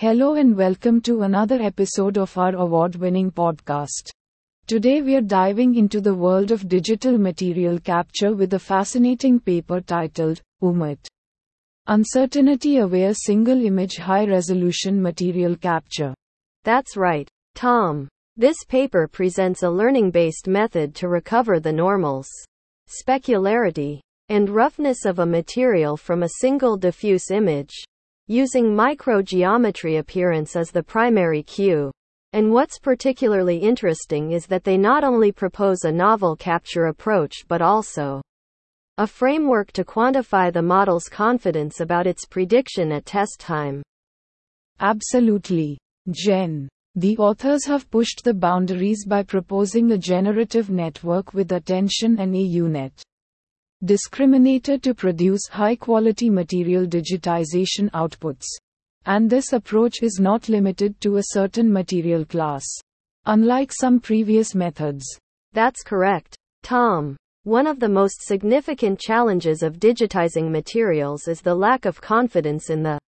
Hello and welcome to another episode of our award winning podcast. Today we are diving into the world of digital material capture with a fascinating paper titled UMAT Uncertainty Aware Single Image High Resolution Material Capture. That's right, Tom. This paper presents a learning based method to recover the normals, specularity, and roughness of a material from a single diffuse image, using microgeometry appearance as the primary cue. And what's particularly interesting is that they not only propose a novel capture approach but also a framework to quantify the model's confidence about its prediction at test time. Absolutely. Jen. The authors have pushed the boundaries by proposing a generative network with attention and a UNet discriminator to produce high quality material digitization outputs. And this approach is not limited to a certain material class. Unlike some previous methods. That's correct, Tom. One of the most significant challenges of digitizing materials is the lack of confidence in the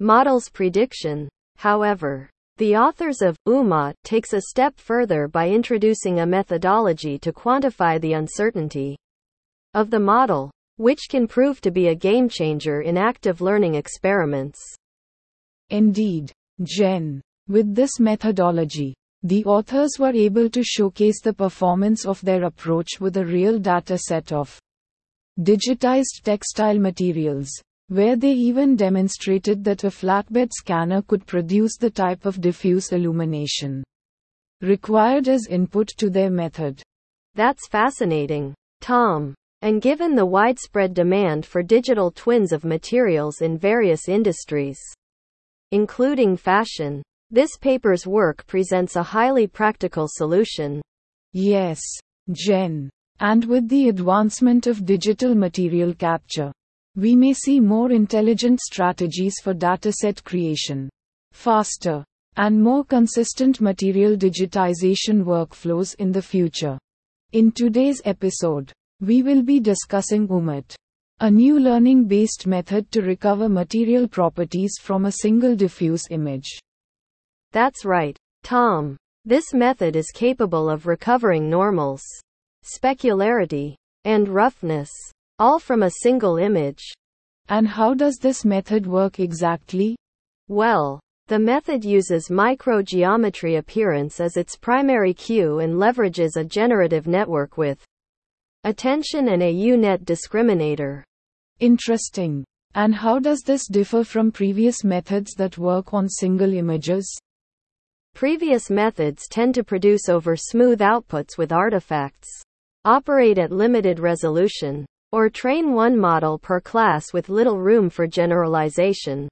model's prediction. However, the authors of UMAT takes a step further by introducing a methodology to quantify the uncertainty of the model, which can prove to be a game changer in active learning experiments. Indeed, Jen. With this methodology, the authors were able to showcase the performance of their approach with a real data set of digitized textile materials, where they even demonstrated that a flatbed scanner could produce the type of diffuse illumination required as input to their method. That's fascinating, Tom. And given the widespread demand for digital twins of materials in various industries, including fashion, this paper's work presents a highly practical solution. Yes, Jen. And with the advancement of digital material capture, we may see more intelligent strategies for dataset creation, faster, and more consistent material digitization workflows in the future. In today's episode, we will be discussing UMAT, a new learning based method to recover material properties from a single diffuse image. That's right, Tom. This method is capable of recovering normals, specularity, and roughness, all from a single image. And how does this method work exactly? Well, the method uses microgeometry appearance as its primary cue and leverages a generative network with attention and a UNet discriminator. Interesting. And how does this differ from previous methods that work on single images? Previous methods tend to produce over smooth outputs with artifacts, operate at limited resolution, or train one model per class with little room for generalization.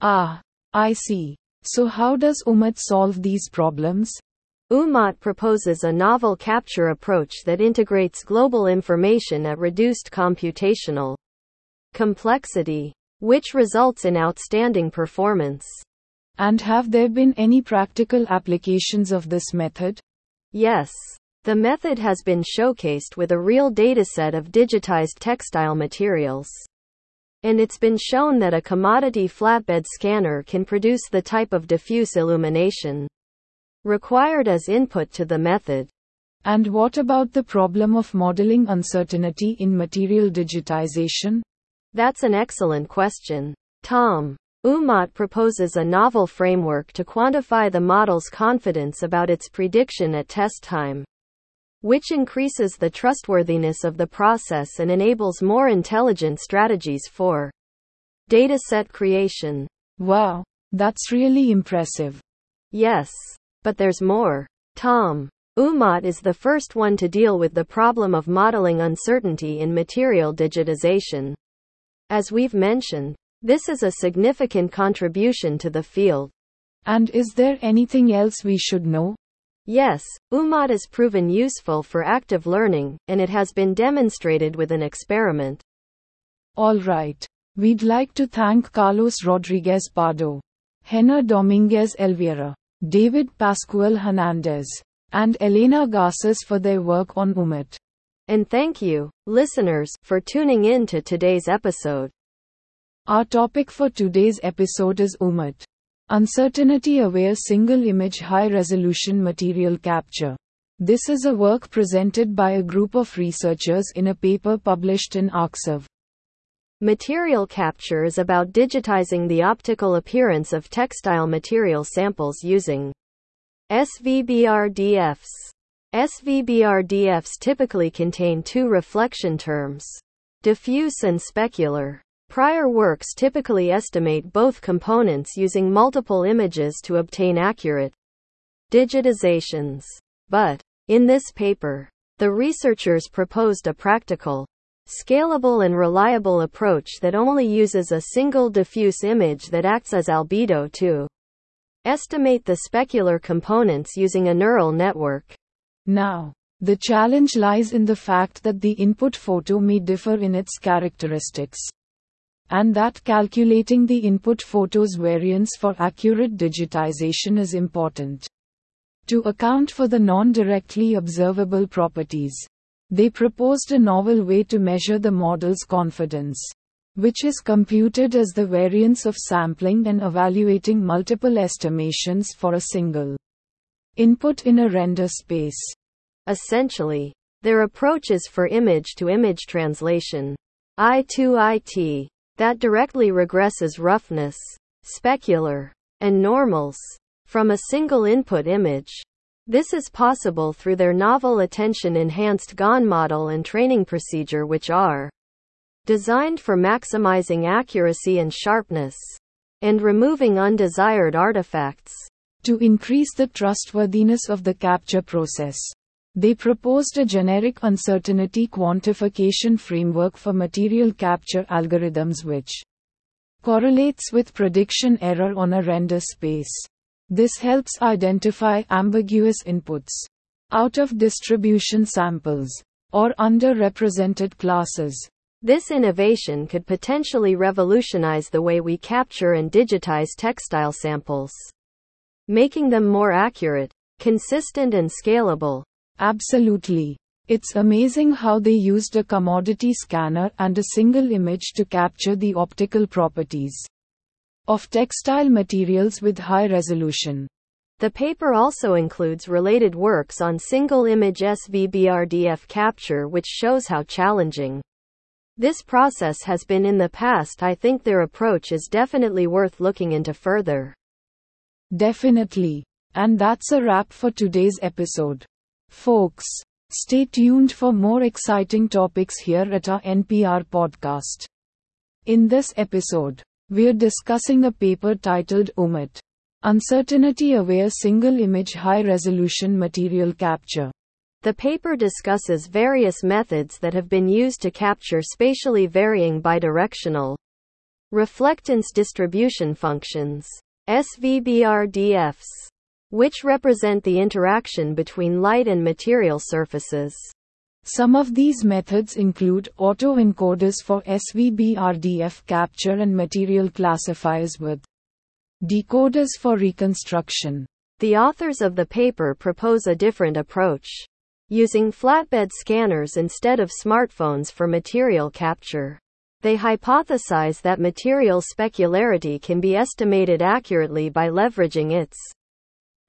Ah, I see. So, how does UMAT solve these problems? UMAT proposes a novel capture approach that integrates global information at reduced computational complexity, which results in outstanding performance. And have there been any practical applications of this method? Yes. The method has been showcased with a real dataset of digitized textile materials. And it's been shown that a commodity flatbed scanner can produce the type of diffuse illumination required as input to the method. And what about the problem of modeling uncertainty in material digitization? That's an excellent question. Tom. UMAT proposes a novel framework to quantify the model's confidence about its prediction at test time, which increases the trustworthiness of the process and enables more intelligent strategies for dataset creation. Wow, that's really impressive. Yes. But there's more. Tom. UMAT is the first one to deal with the problem of modeling uncertainty in material digitization. As we've mentioned, this is a significant contribution to the field. And is there anything else we should know? Yes, UMAT is proven useful for active learning, and it has been demonstrated with an experiment. All right. We'd like to thank Carlos Rodriguez Pardo, Henar Dominguez Elvira, David Pascual Hernandez, and Elena Garces for their work on UMAT. And thank you, listeners, for tuning in to today's episode. Our topic for today's episode is UMAT Uncertainty aware single image high resolution material capture. This is a work presented by a group of researchers in a paper published in Arxiv. Material capture is about digitizing the optical appearance of textile material samples using SVBRDFs. SVBRDFs typically contain two reflection terms diffuse and specular. Prior works typically estimate both components using multiple images to obtain accurate digitizations. But, in this paper, the researchers proposed a practical, scalable and reliable approach that only uses a single diffuse image that acts as albedo to estimate the specular components using a neural network. Now, the challenge lies in the fact that the input photo may differ in its characteristics. And that calculating the input photo's variance for accurate digitization is important. To account for the non directly observable properties, they proposed a novel way to measure the model's confidence, which is computed as the variance of sampling and evaluating multiple estimations for a single input in a render space. Essentially, their approach is for image to image translation. I2IT that directly regresses roughness, specular, and normals from a single input image. This is possible through their novel attention enhanced GAN model and training procedure, which are designed for maximizing accuracy and sharpness and removing undesired artifacts. To increase the trustworthiness of the capture process, they proposed a generic uncertainty quantification framework for material capture algorithms which correlates with prediction error on a render space. This helps identify ambiguous inputs, out of distribution samples, or underrepresented classes. This innovation could potentially revolutionize the way we capture and digitize textile samples, making them more accurate, consistent, and scalable. Absolutely. It's amazing how they used a commodity scanner and a single image to capture the optical properties of textile materials with high resolution. The paper also includes related works on single image SVBRDF capture, which shows how challenging this process has been in the past. I think their approach is definitely worth looking into further. Definitely. And that's a wrap for today's episode. Folks, stay tuned for more exciting topics here at our NPR podcast. In this episode, we're discussing a paper titled UMAT Uncertainty Aware Single Image High Resolution Material Capture. The paper discusses various methods that have been used to capture spatially varying bidirectional reflectance distribution functions, SVBRDFs, which represent the interaction between light and material surfaces. Some of these methods include autoencoders for SVBRDF capture and material classifiers with decoders for reconstruction. The authors of the paper propose a different approach, using flatbed scanners instead of smartphones for material capture. They hypothesize that material specularity can be estimated accurately by leveraging its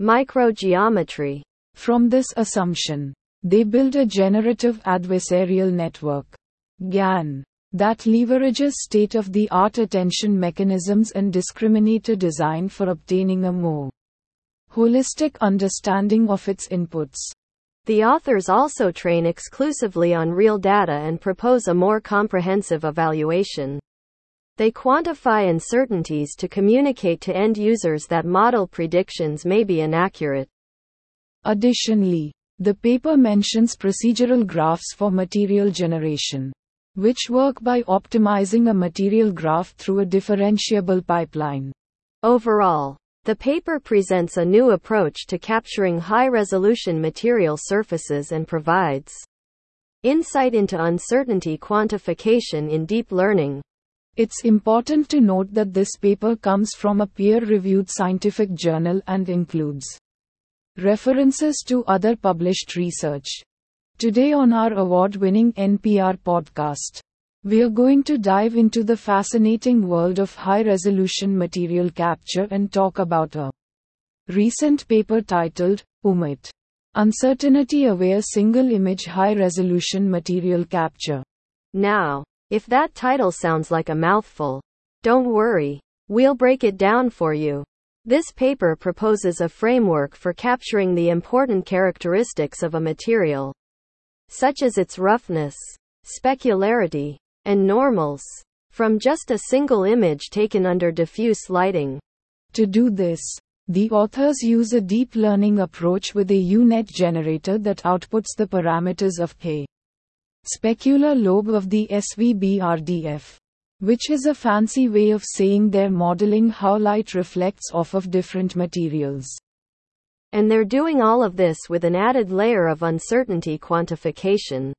microgeometry. From this assumption, they build a generative adversarial network GAN that leverages state of the art attention mechanisms and discriminator design for obtaining a more holistic understanding of its inputs. The authors also train exclusively on real data and propose a more comprehensive evaluation. They quantify uncertainties to communicate to end users that model predictions may be inaccurate. Additionally, the paper mentions procedural graphs for material generation, which work by optimizing a material graph through a differentiable pipeline. Overall, the paper presents a new approach to capturing high resolution material surfaces and provides insight into uncertainty quantification in deep learning. It's important to note that this paper comes from a peer reviewed scientific journal and includes References to other published research. Today on our award winning NPR podcast. we're going to dive into the fascinating world of high resolution material capture and talk about a recent paper titled UMAT Uncertainty Aware Single Image High Resolution Material Capture. Now, if that title sounds like a mouthful, don't worry. We'll break it down for you. This paper proposes a framework for capturing the important characteristics of a material, such as its roughness, specularity, and normals, from just a single image taken under diffuse lighting. To do this, the authors use a deep learning approach with a UNet generator that outputs the parameters of a specular lobe of the SVBRDF, which is a fancy way of saying they're modeling how light reflects off of different materials. And they're doing all of this with an added layer of uncertainty quantification,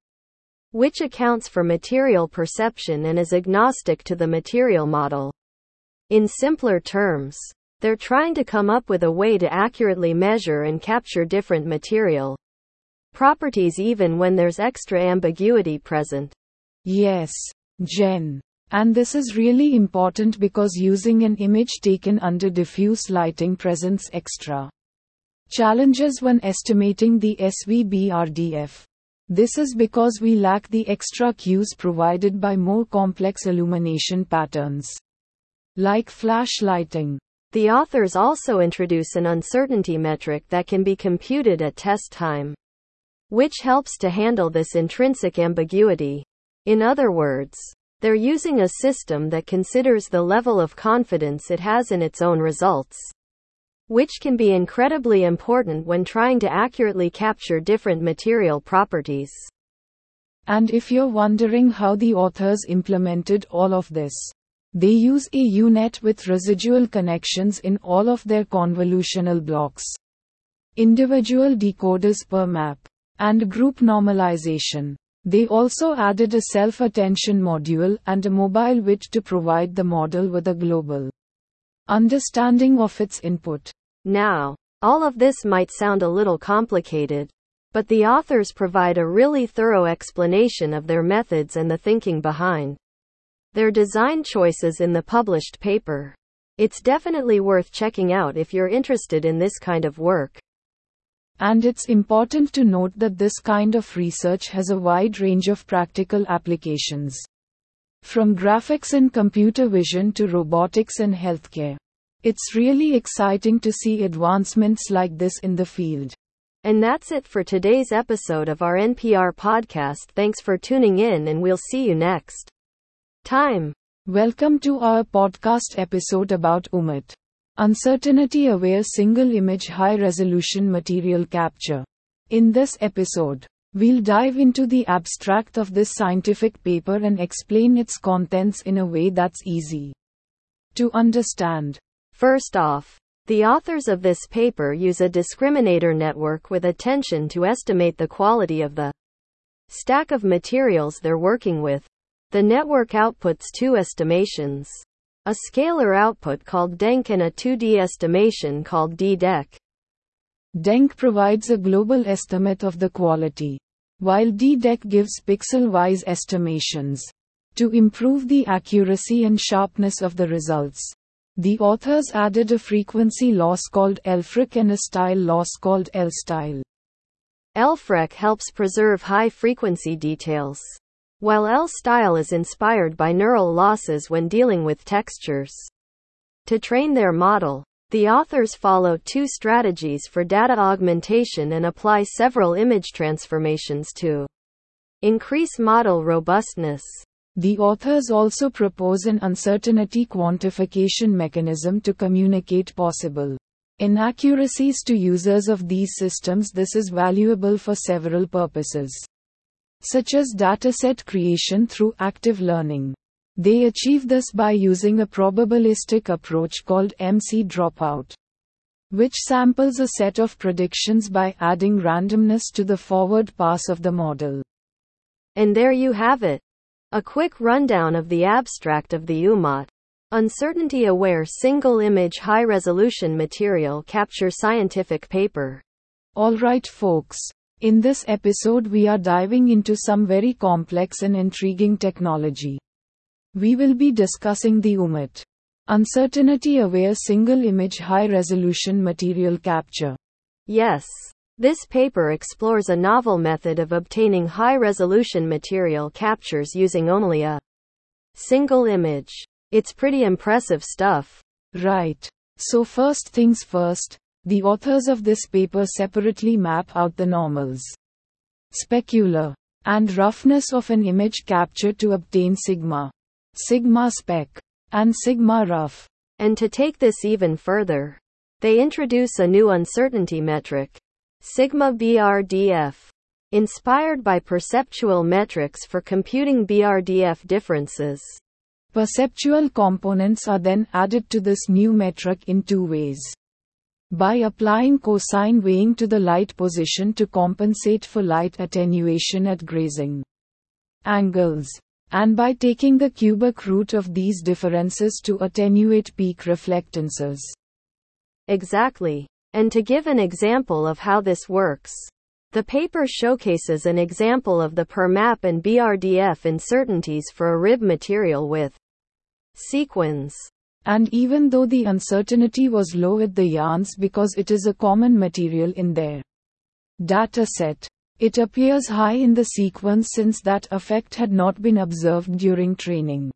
which accounts for material perception and is agnostic to the material model. In simpler terms, they're trying to come up with a way to accurately measure and capture different material properties even when there's extra ambiguity present. Yes, Jen. And this is really important because using an image taken under diffuse lighting presents extra challenges when estimating the SVBRDF. This is because we lack the extra cues provided by more complex illumination patterns, like flash lighting. The authors also introduce an uncertainty metric that can be computed at test time, which helps to handle this intrinsic ambiguity. In other words, they're using a system that considers the level of confidence it has in its own results, which can be incredibly important when trying to accurately capture different material properties. And if you're wondering how the authors implemented all of this, they use a UNet with residual connections in all of their convolutional blocks. Individual decoders per map. And group normalization. They also added a self-attention module and a mobile widget to provide the model with a global understanding of its input. Now, all of this might sound a little complicated, but the authors provide a really thorough explanation of their methods and the thinking behind their design choices in the published paper. It's definitely worth checking out if you're interested in this kind of work. And it's important to note that this kind of research has a wide range of practical applications. From graphics and computer vision to robotics and healthcare. It's really exciting to see advancements like this in the field. And that's it for today's episode of our NPR podcast. Thanks for tuning in, and we'll see you next time. Welcome to our podcast episode about UMAT. Uncertainty Aware Single Image High Resolution Material Capture. In this episode, we'll dive into the abstract of this scientific paper and explain its contents in a way that's easy to understand. First off, the authors of this paper use a discriminator network with attention to estimate the quality of the stack of materials they're working with. The network outputs two estimations. A scalar output called DENK and a 2D estimation called DDEC. DENK provides a global estimate of the quality, while DDEC gives pixel-wise estimations. To improve the accuracy and sharpness of the results, the authors added a frequency loss called LFREC and a style loss called L-style. LFREC helps preserve high frequency details while L-style is inspired by neural losses when dealing with textures. To train their model, the authors follow two strategies for data augmentation and apply several image transformations to increase model robustness. The authors also propose an uncertainty quantification mechanism to communicate possible inaccuracies to users of these systems. This is valuable for several purposes such as dataset creation through active learning. They achieve this by using a probabilistic approach called MC dropout, which samples a set of predictions by adding randomness to the forward pass of the model. And there you have it. A quick rundown of the abstract of the UMAT. Uncertainty aware single image high resolution material capture scientific paper. Alright folks, In this episode, we are diving into some very complex and intriguing technology. We will be discussing the UMAT uncertainty aware single image high resolution material capture. Yes. This paper explores a novel method of obtaining high resolution material captures using only a single image. It's pretty impressive stuff. Right. So, first things first, the authors of this paper separately map out the normals, specular, and roughness of an image capture to obtain sigma, sigma spec, and sigma rough. And to take this even further, they introduce a new uncertainty metric, sigma BRDF, inspired by perceptual metrics for computing BRDF differences. Perceptual components are then added to this new metric in two ways by applying cosine weighing to the light position to compensate for light attenuation at grazing angles, and by taking the cubic root of these differences to attenuate peak reflectances. Exactly. And to give an example of how this works, the paper showcases an example of the PerMap and BRDF uncertainties for a rib material with sequins. And even though the uncertainty was low with the yarns because it is a common material in their data set, it appears high in the sequins since that effect had not been observed during training.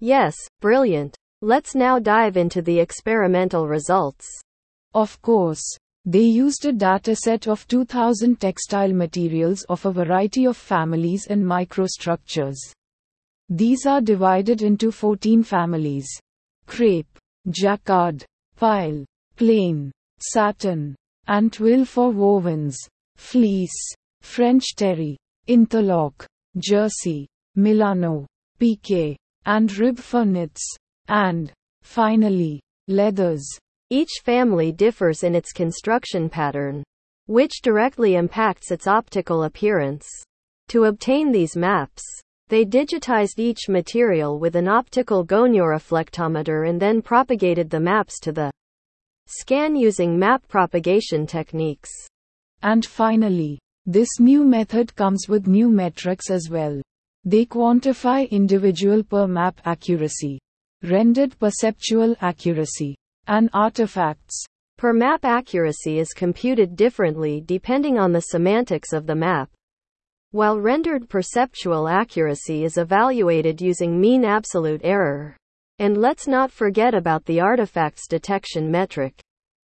Yes, brilliant. Let's now dive into the experimental results. Of course, they used a dataset of 2000 textile materials of a variety of families and microstructures. These are divided into 14 families crepe, jacquard, pile, plain, satin, and twill for wovens, fleece, French terry, interlock, jersey, Milano, pique, and rib for knits, and, finally, leathers. Each family differs in its construction pattern, which directly impacts its optical appearance. To obtain these maps, they digitized each material with an optical gonioreflectometer and then propagated the maps to the scan using map propagation techniques. And finally, this new method comes with new metrics as well. They quantify individual per map accuracy, rendered perceptual accuracy, and artifacts. Per map accuracy is computed differently depending on the semantics of the map while rendered perceptual accuracy is evaluated using mean absolute error. And let's not forget about the artifacts detection metric.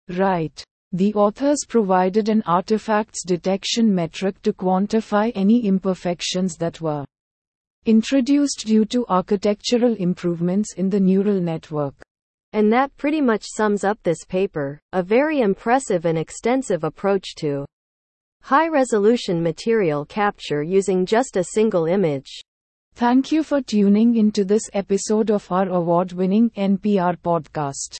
Right. The authors provided an artifacts detection metric to quantify any imperfections that were introduced due to architectural improvements in the neural network. And that pretty much sums up this paper, a very impressive and extensive approach to high resolution material capture using just a single image. Thank you for tuning into this episode of our award winning NPR podcast.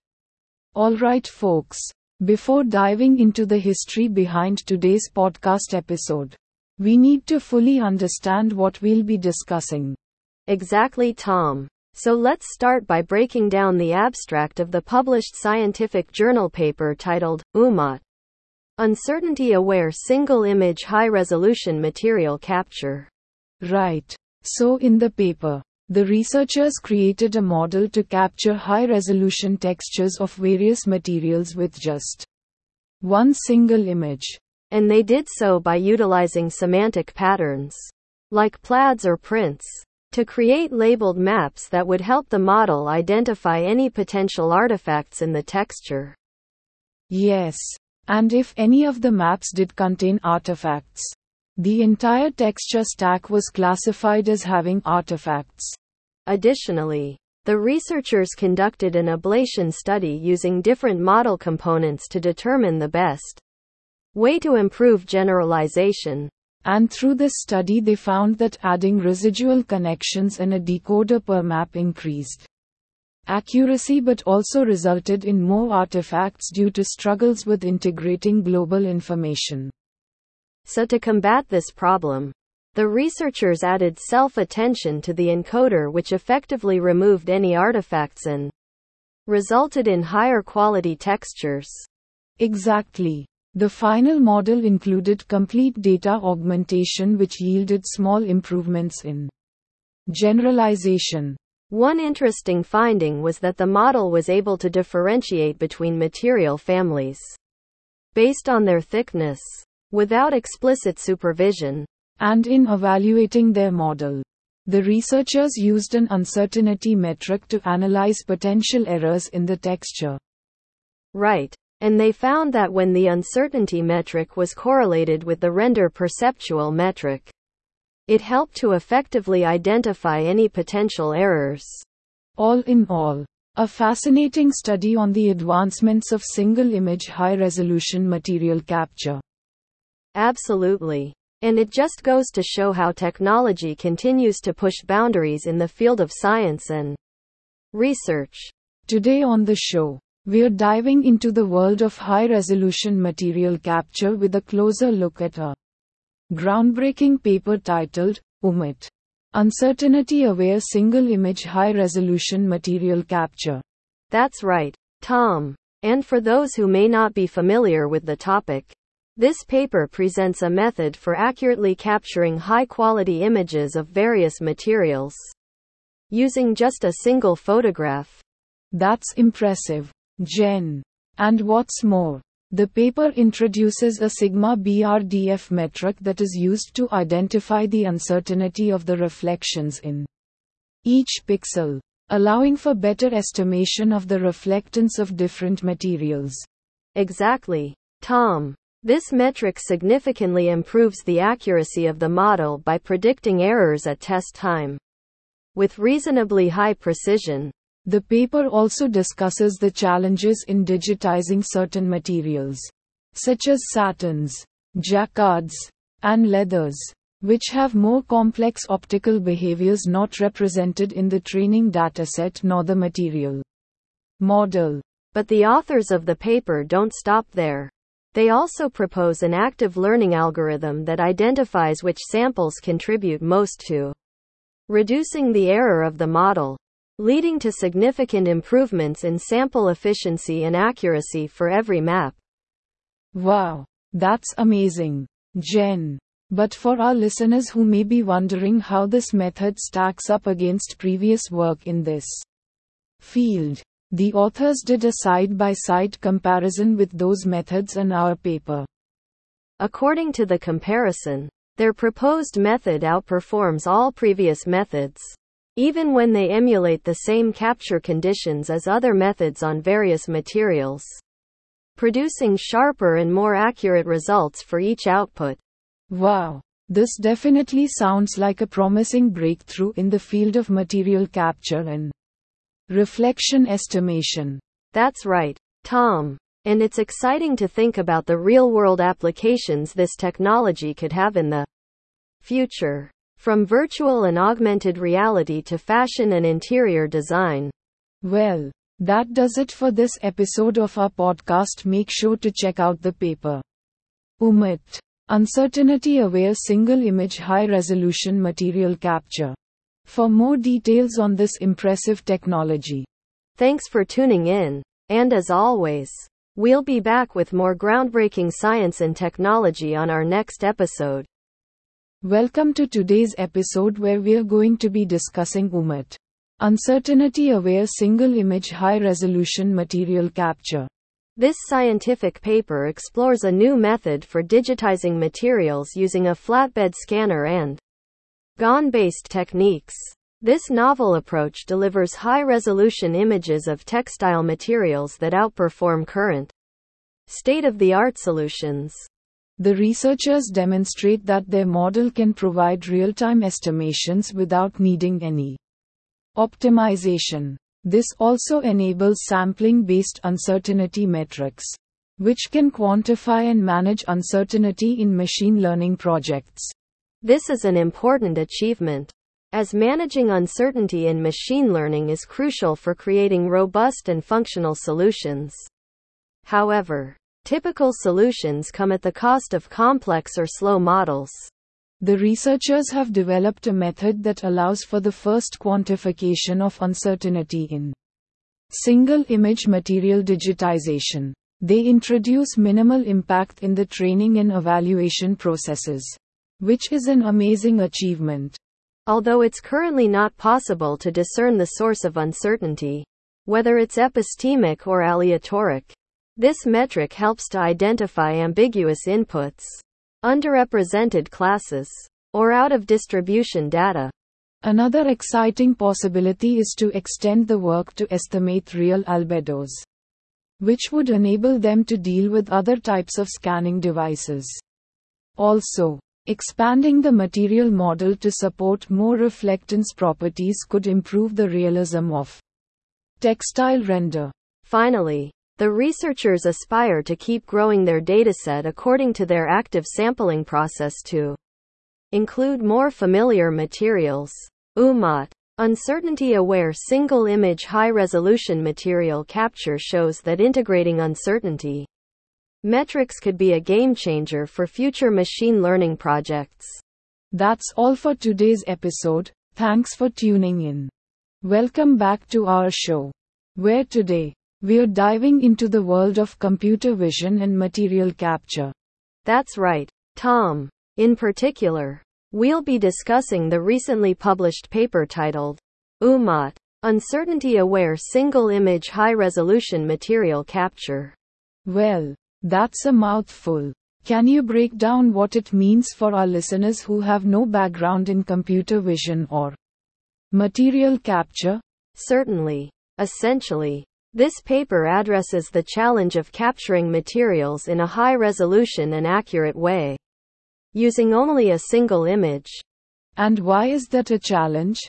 Alright, folks, before diving into the history behind today's podcast episode, we need to fully understand what we'll be discussing. Exactly, Tom. So let's start by breaking down the abstract of the published scientific journal paper titled, UMAT Uncertainty aware single image high resolution material capture. Right. So, in the paper, the researchers created a model to capture high resolution textures of various materials with just one single image. And they did so by utilizing semantic patterns, like plaids or prints, to create labeled maps that would help the model identify any potential artifacts in the texture. Yes. And if any of the maps did contain artifacts, the entire texture stack was classified as having artifacts. Additionally, the researchers conducted an ablation study using different model components to determine the best way to improve generalization. And through this study, they found that adding residual connections and a decoder per map increased accuracy but also resulted in more artifacts due to struggles with integrating global information. So, to combat this problem, the researchers added self attention to the encoder, which effectively removed any artifacts and resulted in higher quality textures. Exactly. The final model included complete data augmentation, which yielded small improvements in generalization. One interesting finding was that the model was able to differentiate between material families based on their thickness without explicit supervision. And in evaluating their model, the researchers used an uncertainty metric to analyze potential errors in the texture. Right. And they found that when the uncertainty metric was correlated with the render perceptual metric, it helped to effectively identify any potential errors. All in all, a fascinating study on the advancements of single image high resolution material capture. Absolutely. And it just goes to show how technology continues to push boundaries in the field of science and research. Today on the show, we're diving into the world of high resolution material capture with a closer look at a groundbreaking paper titled UMAT Uncertainty Aware Single Image High Resolution Material Capture. That's right, Tom. And for those who may not be familiar with the topic, this paper presents a method for accurately capturing high quality images of various materials using just a single photograph. That's impressive. Jen. And what's more, the paper introduces a sigma BRDF metric that is used to identify the uncertainty of the reflections in each pixel, allowing for better estimation of the reflectance of different materials. Exactly. Tom. This metric significantly improves the accuracy of the model by predicting errors at test time. With reasonably high precision, the paper also discusses the challenges in digitizing certain materials, such as satins, jacquards, and leathers, which have more complex optical behaviors not represented in the training dataset nor the material model. But the authors of the paper don't stop there. They also propose an active learning algorithm that identifies which samples contribute most to reducing the error of the model leading to significant improvements in sample efficiency and accuracy for every map. Wow, that's amazing, Jen. But for our listeners who may be wondering how this method stacks up against previous work in this field, the authors did a side by side comparison with those methods in our paper. According to the comparison, their proposed method outperforms all previous methods even when they emulate the same capture conditions as other methods on various materials, producing sharper and more accurate results for each output. Wow. This definitely sounds like a promising breakthrough in the field of material capture and reflection estimation. That's right, Tom. And it's exciting to think about the real world applications this technology could have in the future. From virtual and augmented reality to fashion and interior design. Well, that does it for this episode of our podcast. Make sure to check out the paper. UMAT Uncertainty Aware Single Image High Resolution Material Capture. For more details on this impressive technology. Thanks for tuning in. And as always, we'll be back with more groundbreaking science and technology on our next episode. Welcome to today's episode where we're going to be discussing UMAT. Uncertainty Aware Single Image High Resolution Material Capture. This scientific paper explores a new method for digitizing materials using a flatbed scanner and GAN based techniques. This novel approach delivers high resolution images of textile materials that outperform current state of the art solutions. The researchers demonstrate that their model can provide real time estimations without needing any optimization. This also enables sampling based uncertainty metrics, which can quantify and manage uncertainty in machine learning projects. This is an important achievement, as managing uncertainty in machine learning is crucial for creating robust and functional solutions. However, Typical solutions come at the cost of complex or slow models. The researchers have developed a method that allows for the first quantification of uncertainty in single image material digitization. They introduce minimal impact in the training and evaluation processes, which is an amazing achievement. Although it's currently not possible to discern the source of uncertainty, whether it's epistemic or aleatoric, this metric helps to identify ambiguous inputs, underrepresented classes, or out of distribution data. Another exciting possibility is to extend the work to estimate real albedos, which would enable them to deal with other types of scanning devices. Also, expanding the material model to support more reflectance properties could improve the realism of textile render. Finally, the researchers aspire to keep growing their dataset according to their active sampling process to include more familiar materials. UMAT. Uncertainty aware single image high resolution material capture shows that integrating uncertainty metrics could be a game changer for future machine learning projects. That's all for today's episode. Thanks for tuning in. Welcome back to our show, where today we're diving into the world of computer vision and material capture. That's right, Tom. In particular, we'll be discussing the recently published paper titled UMAT Uncertainty Aware Single Image High Resolution Material Capture. Well, that's a mouthful. Can you break down what it means for our listeners who have no background in computer vision or material capture? Certainly. Essentially, this paper addresses the challenge of capturing materials in a high resolution and accurate way, using only a single image. And why is that a challenge?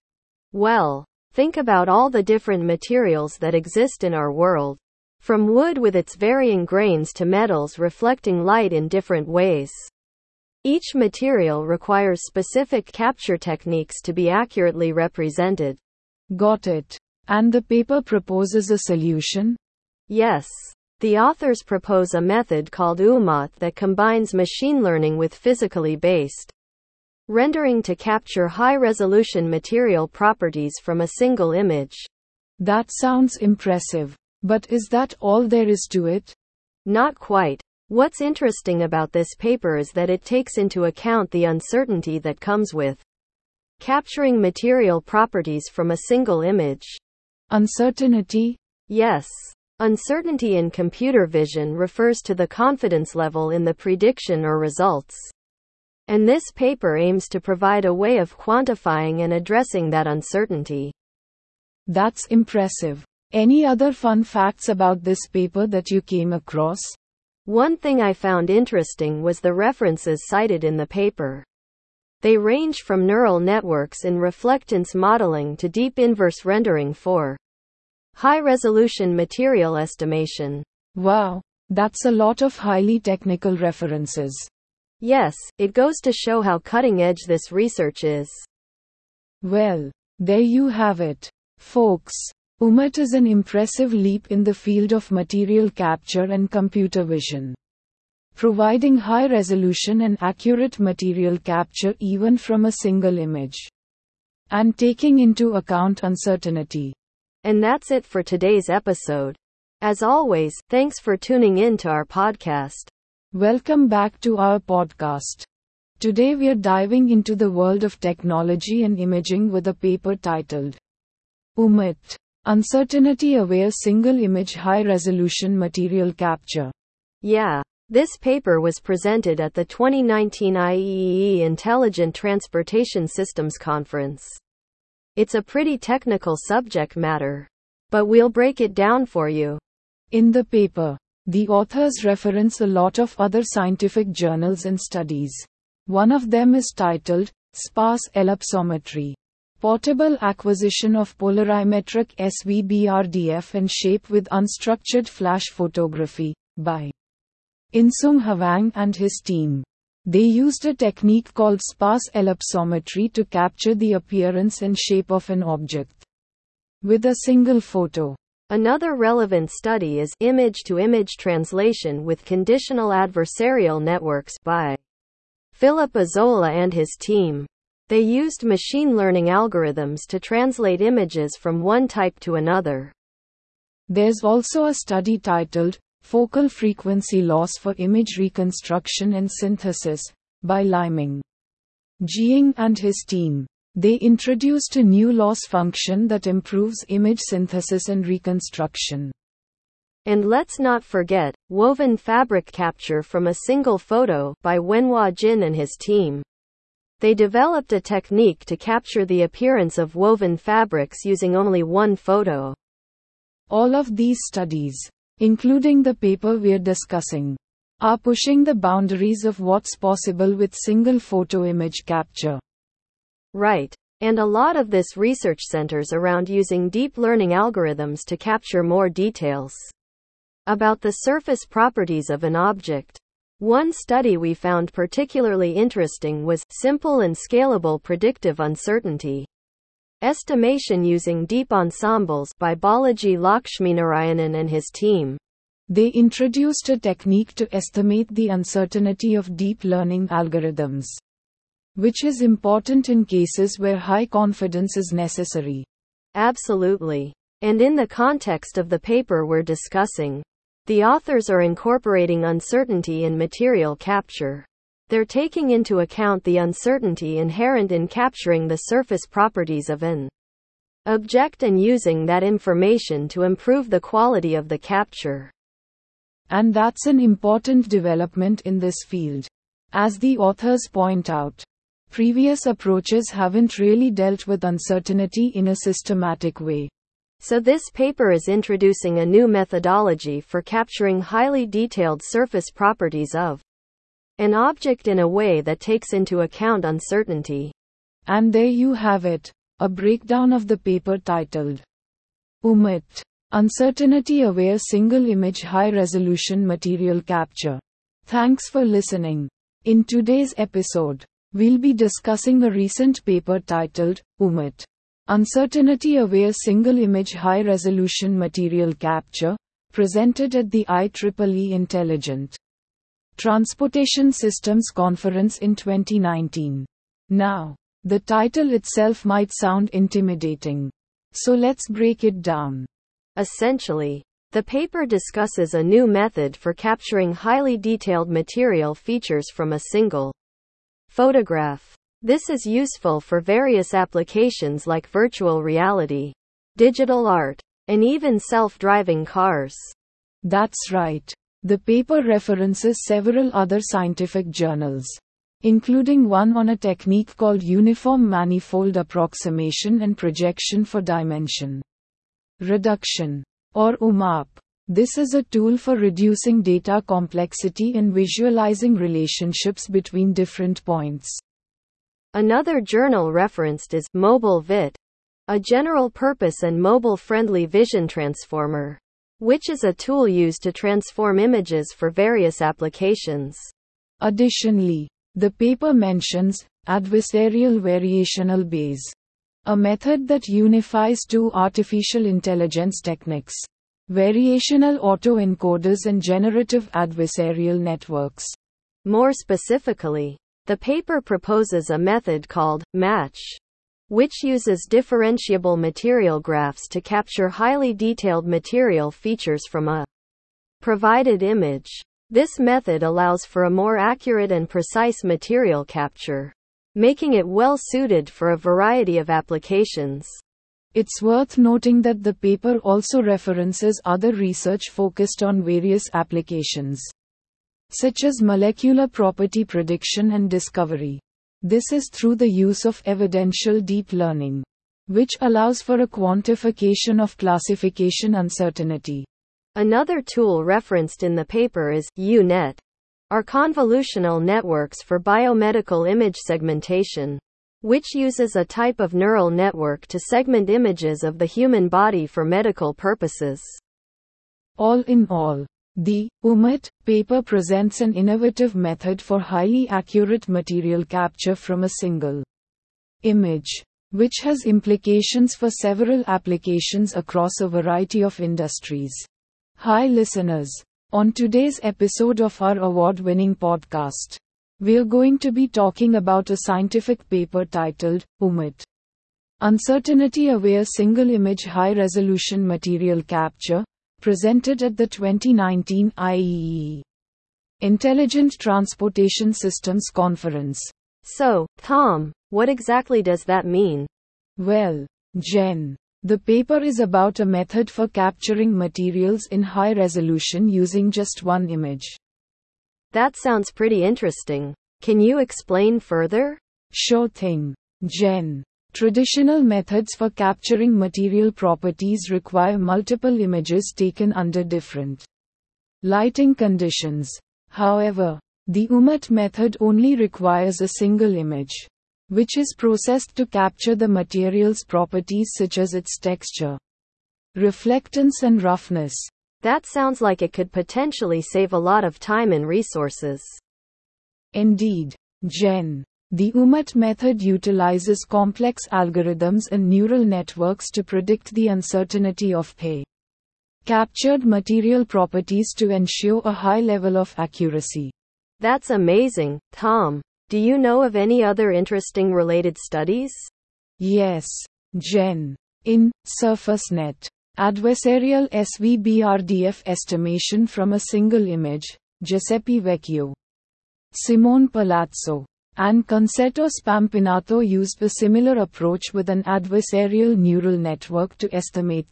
Well, think about all the different materials that exist in our world. From wood with its varying grains to metals reflecting light in different ways. Each material requires specific capture techniques to be accurately represented. Got it. And the paper proposes a solution? Yes. The authors propose a method called UMAT that combines machine learning with physically based rendering to capture high resolution material properties from a single image. That sounds impressive. But is that all there is to it? Not quite. What's interesting about this paper is that it takes into account the uncertainty that comes with capturing material properties from a single image. Uncertainty? Yes. Uncertainty in computer vision refers to the confidence level in the prediction or results. And this paper aims to provide a way of quantifying and addressing that uncertainty. That's impressive. Any other fun facts about this paper that you came across? One thing I found interesting was the references cited in the paper. They range from neural networks in reflectance modeling to deep inverse rendering for high resolution material estimation. Wow, that's a lot of highly technical references. Yes, it goes to show how cutting edge this research is. Well, there you have it. Folks, UMAT is an impressive leap in the field of material capture and computer vision providing high resolution and accurate material capture even from a single image, and taking into account uncertainty. And that's it for today's episode. As always, thanks for tuning in to our podcast. Welcome back to our podcast. Today we are diving into the world of technology and imaging with a paper titled UMAT Uncertainty Aware Single Image High Resolution Material Capture. Yeah. This paper was presented at the 2019 IEEE Intelligent Transportation Systems Conference. It's a pretty technical subject matter, but we'll break it down for you. In the paper, the authors reference a lot of other scientific journals and studies. One of them is titled Sparse Ellipsometry Portable Acquisition of Polarimetric SVBRDF and Shape with Unstructured Flash Photography by Inseung Hwang and his team. They used a technique called sparse ellipsometry to capture the appearance and shape of an object with a single photo. Another relevant study is image to image translation with conditional adversarial networks by Phillip Isola and his team. They used machine learning algorithms to translate images from one type to another. There's also a study titled Focal frequency loss for image reconstruction and synthesis, by Liming. Jiang and his team. They introduced a new loss function that improves image synthesis and reconstruction. And let's not forget, woven fabric capture from a single photo by Wenhua Jin and his team. They developed a technique to capture the appearance of woven fabrics using only one photo. All of these studies, including the paper we're discussing, are pushing the boundaries of what's possible with single photo image capture. Right. And a lot of this research centers around using deep learning algorithms to capture more details about the surface properties of an object. One study we found particularly interesting was simple and scalable predictive uncertainty estimation using deep ensembles by Balaji Lakshminarayanan and his team. They introduced a technique to estimate the uncertainty of deep learning algorithms, which is important in cases where high confidence is necessary. Absolutely. And in the context of the paper we're discussing, the authors are incorporating uncertainty in material capture. They're taking into account the uncertainty inherent in capturing the surface properties of an object and using that information to improve the quality of the capture. And that's an important development in this field. As the authors point out, previous approaches haven't really dealt with uncertainty in a systematic way. So this paper is introducing a new methodology for capturing highly detailed surface properties of an object in a way that takes into account uncertainty. And there you have it, a breakdown of the paper titled UMAT Uncertainty Aware Single Image High Resolution Material Capture. Thanks for listening. In today's episode, we'll be discussing a recent paper titled UMAT Uncertainty Aware Single Image High Resolution Material Capture, presented at the IEEE Intelligent Transportation Systems Conference in 2019. Now, the title itself might sound intimidating. So let's break it down. Essentially, the paper discusses a new method for capturing highly detailed material features from a single photograph. This is useful for various applications like virtual reality, digital art, and even self-driving cars. That's right. The paper references several other scientific journals, including one on a technique called Uniform Manifold Approximation and Projection for Dimension reduction, or UMAP. This is a tool for reducing data complexity and visualizing relationships between different points. Another journal referenced is MobileVit, a general purpose and mobile friendly vision transformer, which is a tool used to transform images for various applications. Additionally, the paper mentions adversarial variational Bayes, a method that unifies two artificial intelligence techniques variational autoencoders and generative adversarial networks. More specifically, the paper proposes a method called MATch, which uses differentiable material graphs to capture highly detailed material features from a provided image. This method allows for a more accurate and precise material capture, making it well suited for a variety of applications. It's worth noting that the paper also references other research focused on various applications such as molecular property prediction and discovery. This is through the use of evidential deep learning, which allows for a quantification of classification uncertainty. Another tool referenced in the paper is UNet, are convolutional networks for biomedical image segmentation, which uses a type of neural network to segment images of the human body for medical purposes. All in all, the UMAT paper presents an innovative method for highly accurate material capture from a single image, which has implications for several applications across a variety of industries. Hi, listeners. On today's episode of our award winning podcast, we're going to be talking about a scientific paper titled UMAT Uncertainty Aware Single Image High Resolution Material Capture presented at the 2019 IEEE Intelligent Transportation Systems Conference. So, Tom, what exactly does that mean? Well, Jen, the paper is about a method for capturing materials in high resolution using just one image. That sounds pretty interesting. Can you explain further? Sure thing. Jen. Traditional methods for capturing material properties require multiple images taken under different lighting conditions. However, the UMAT method only requires a single image, which is processed to capture the material's properties such as its texture, reflectance, and roughness. That sounds like it could potentially save a lot of time and resources. Indeed, Jen. The UMAT method utilizes complex algorithms and neural networks to predict the uncertainty of pay captured material properties to ensure a high level of accuracy. That's amazing, Tom. Do you know of any other interesting related studies? Yes, Jen. In SurfaceNet, adversarial SVBRDF estimation from a single image, Giuseppe Vecchio, Simone Palazzo, and Concetto Spampinato used a similar approach with an adversarial neural network to estimate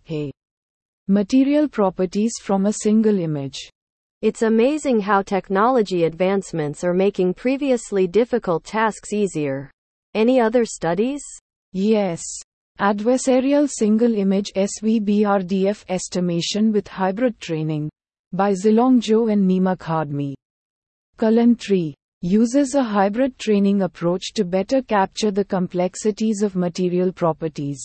material properties from a single image. It's amazing how technology advancements are making previously difficult tasks easier. Any other studies? Yes. Adversarial Single Image SVBRDF Estimation with Hybrid Training by Zilong Zhou and Nima Khademi. Kalantari uses a hybrid training approach to better capture the complexities of material properties.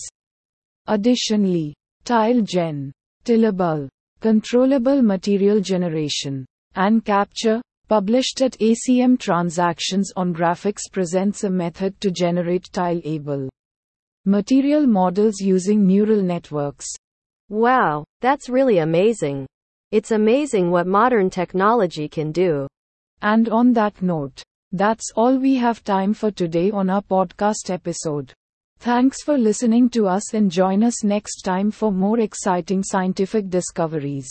Additionally, TileGen Tileable, controllable material generation, and capture, published at ACM Transactions on Graphics presents a method to generate tile-able material models using neural networks. Wow, that's really amazing. It's amazing what modern technology can do. And on that note, that's all we have time for today on our podcast episode. Thanks for listening to us and join us next time for more exciting scientific discoveries.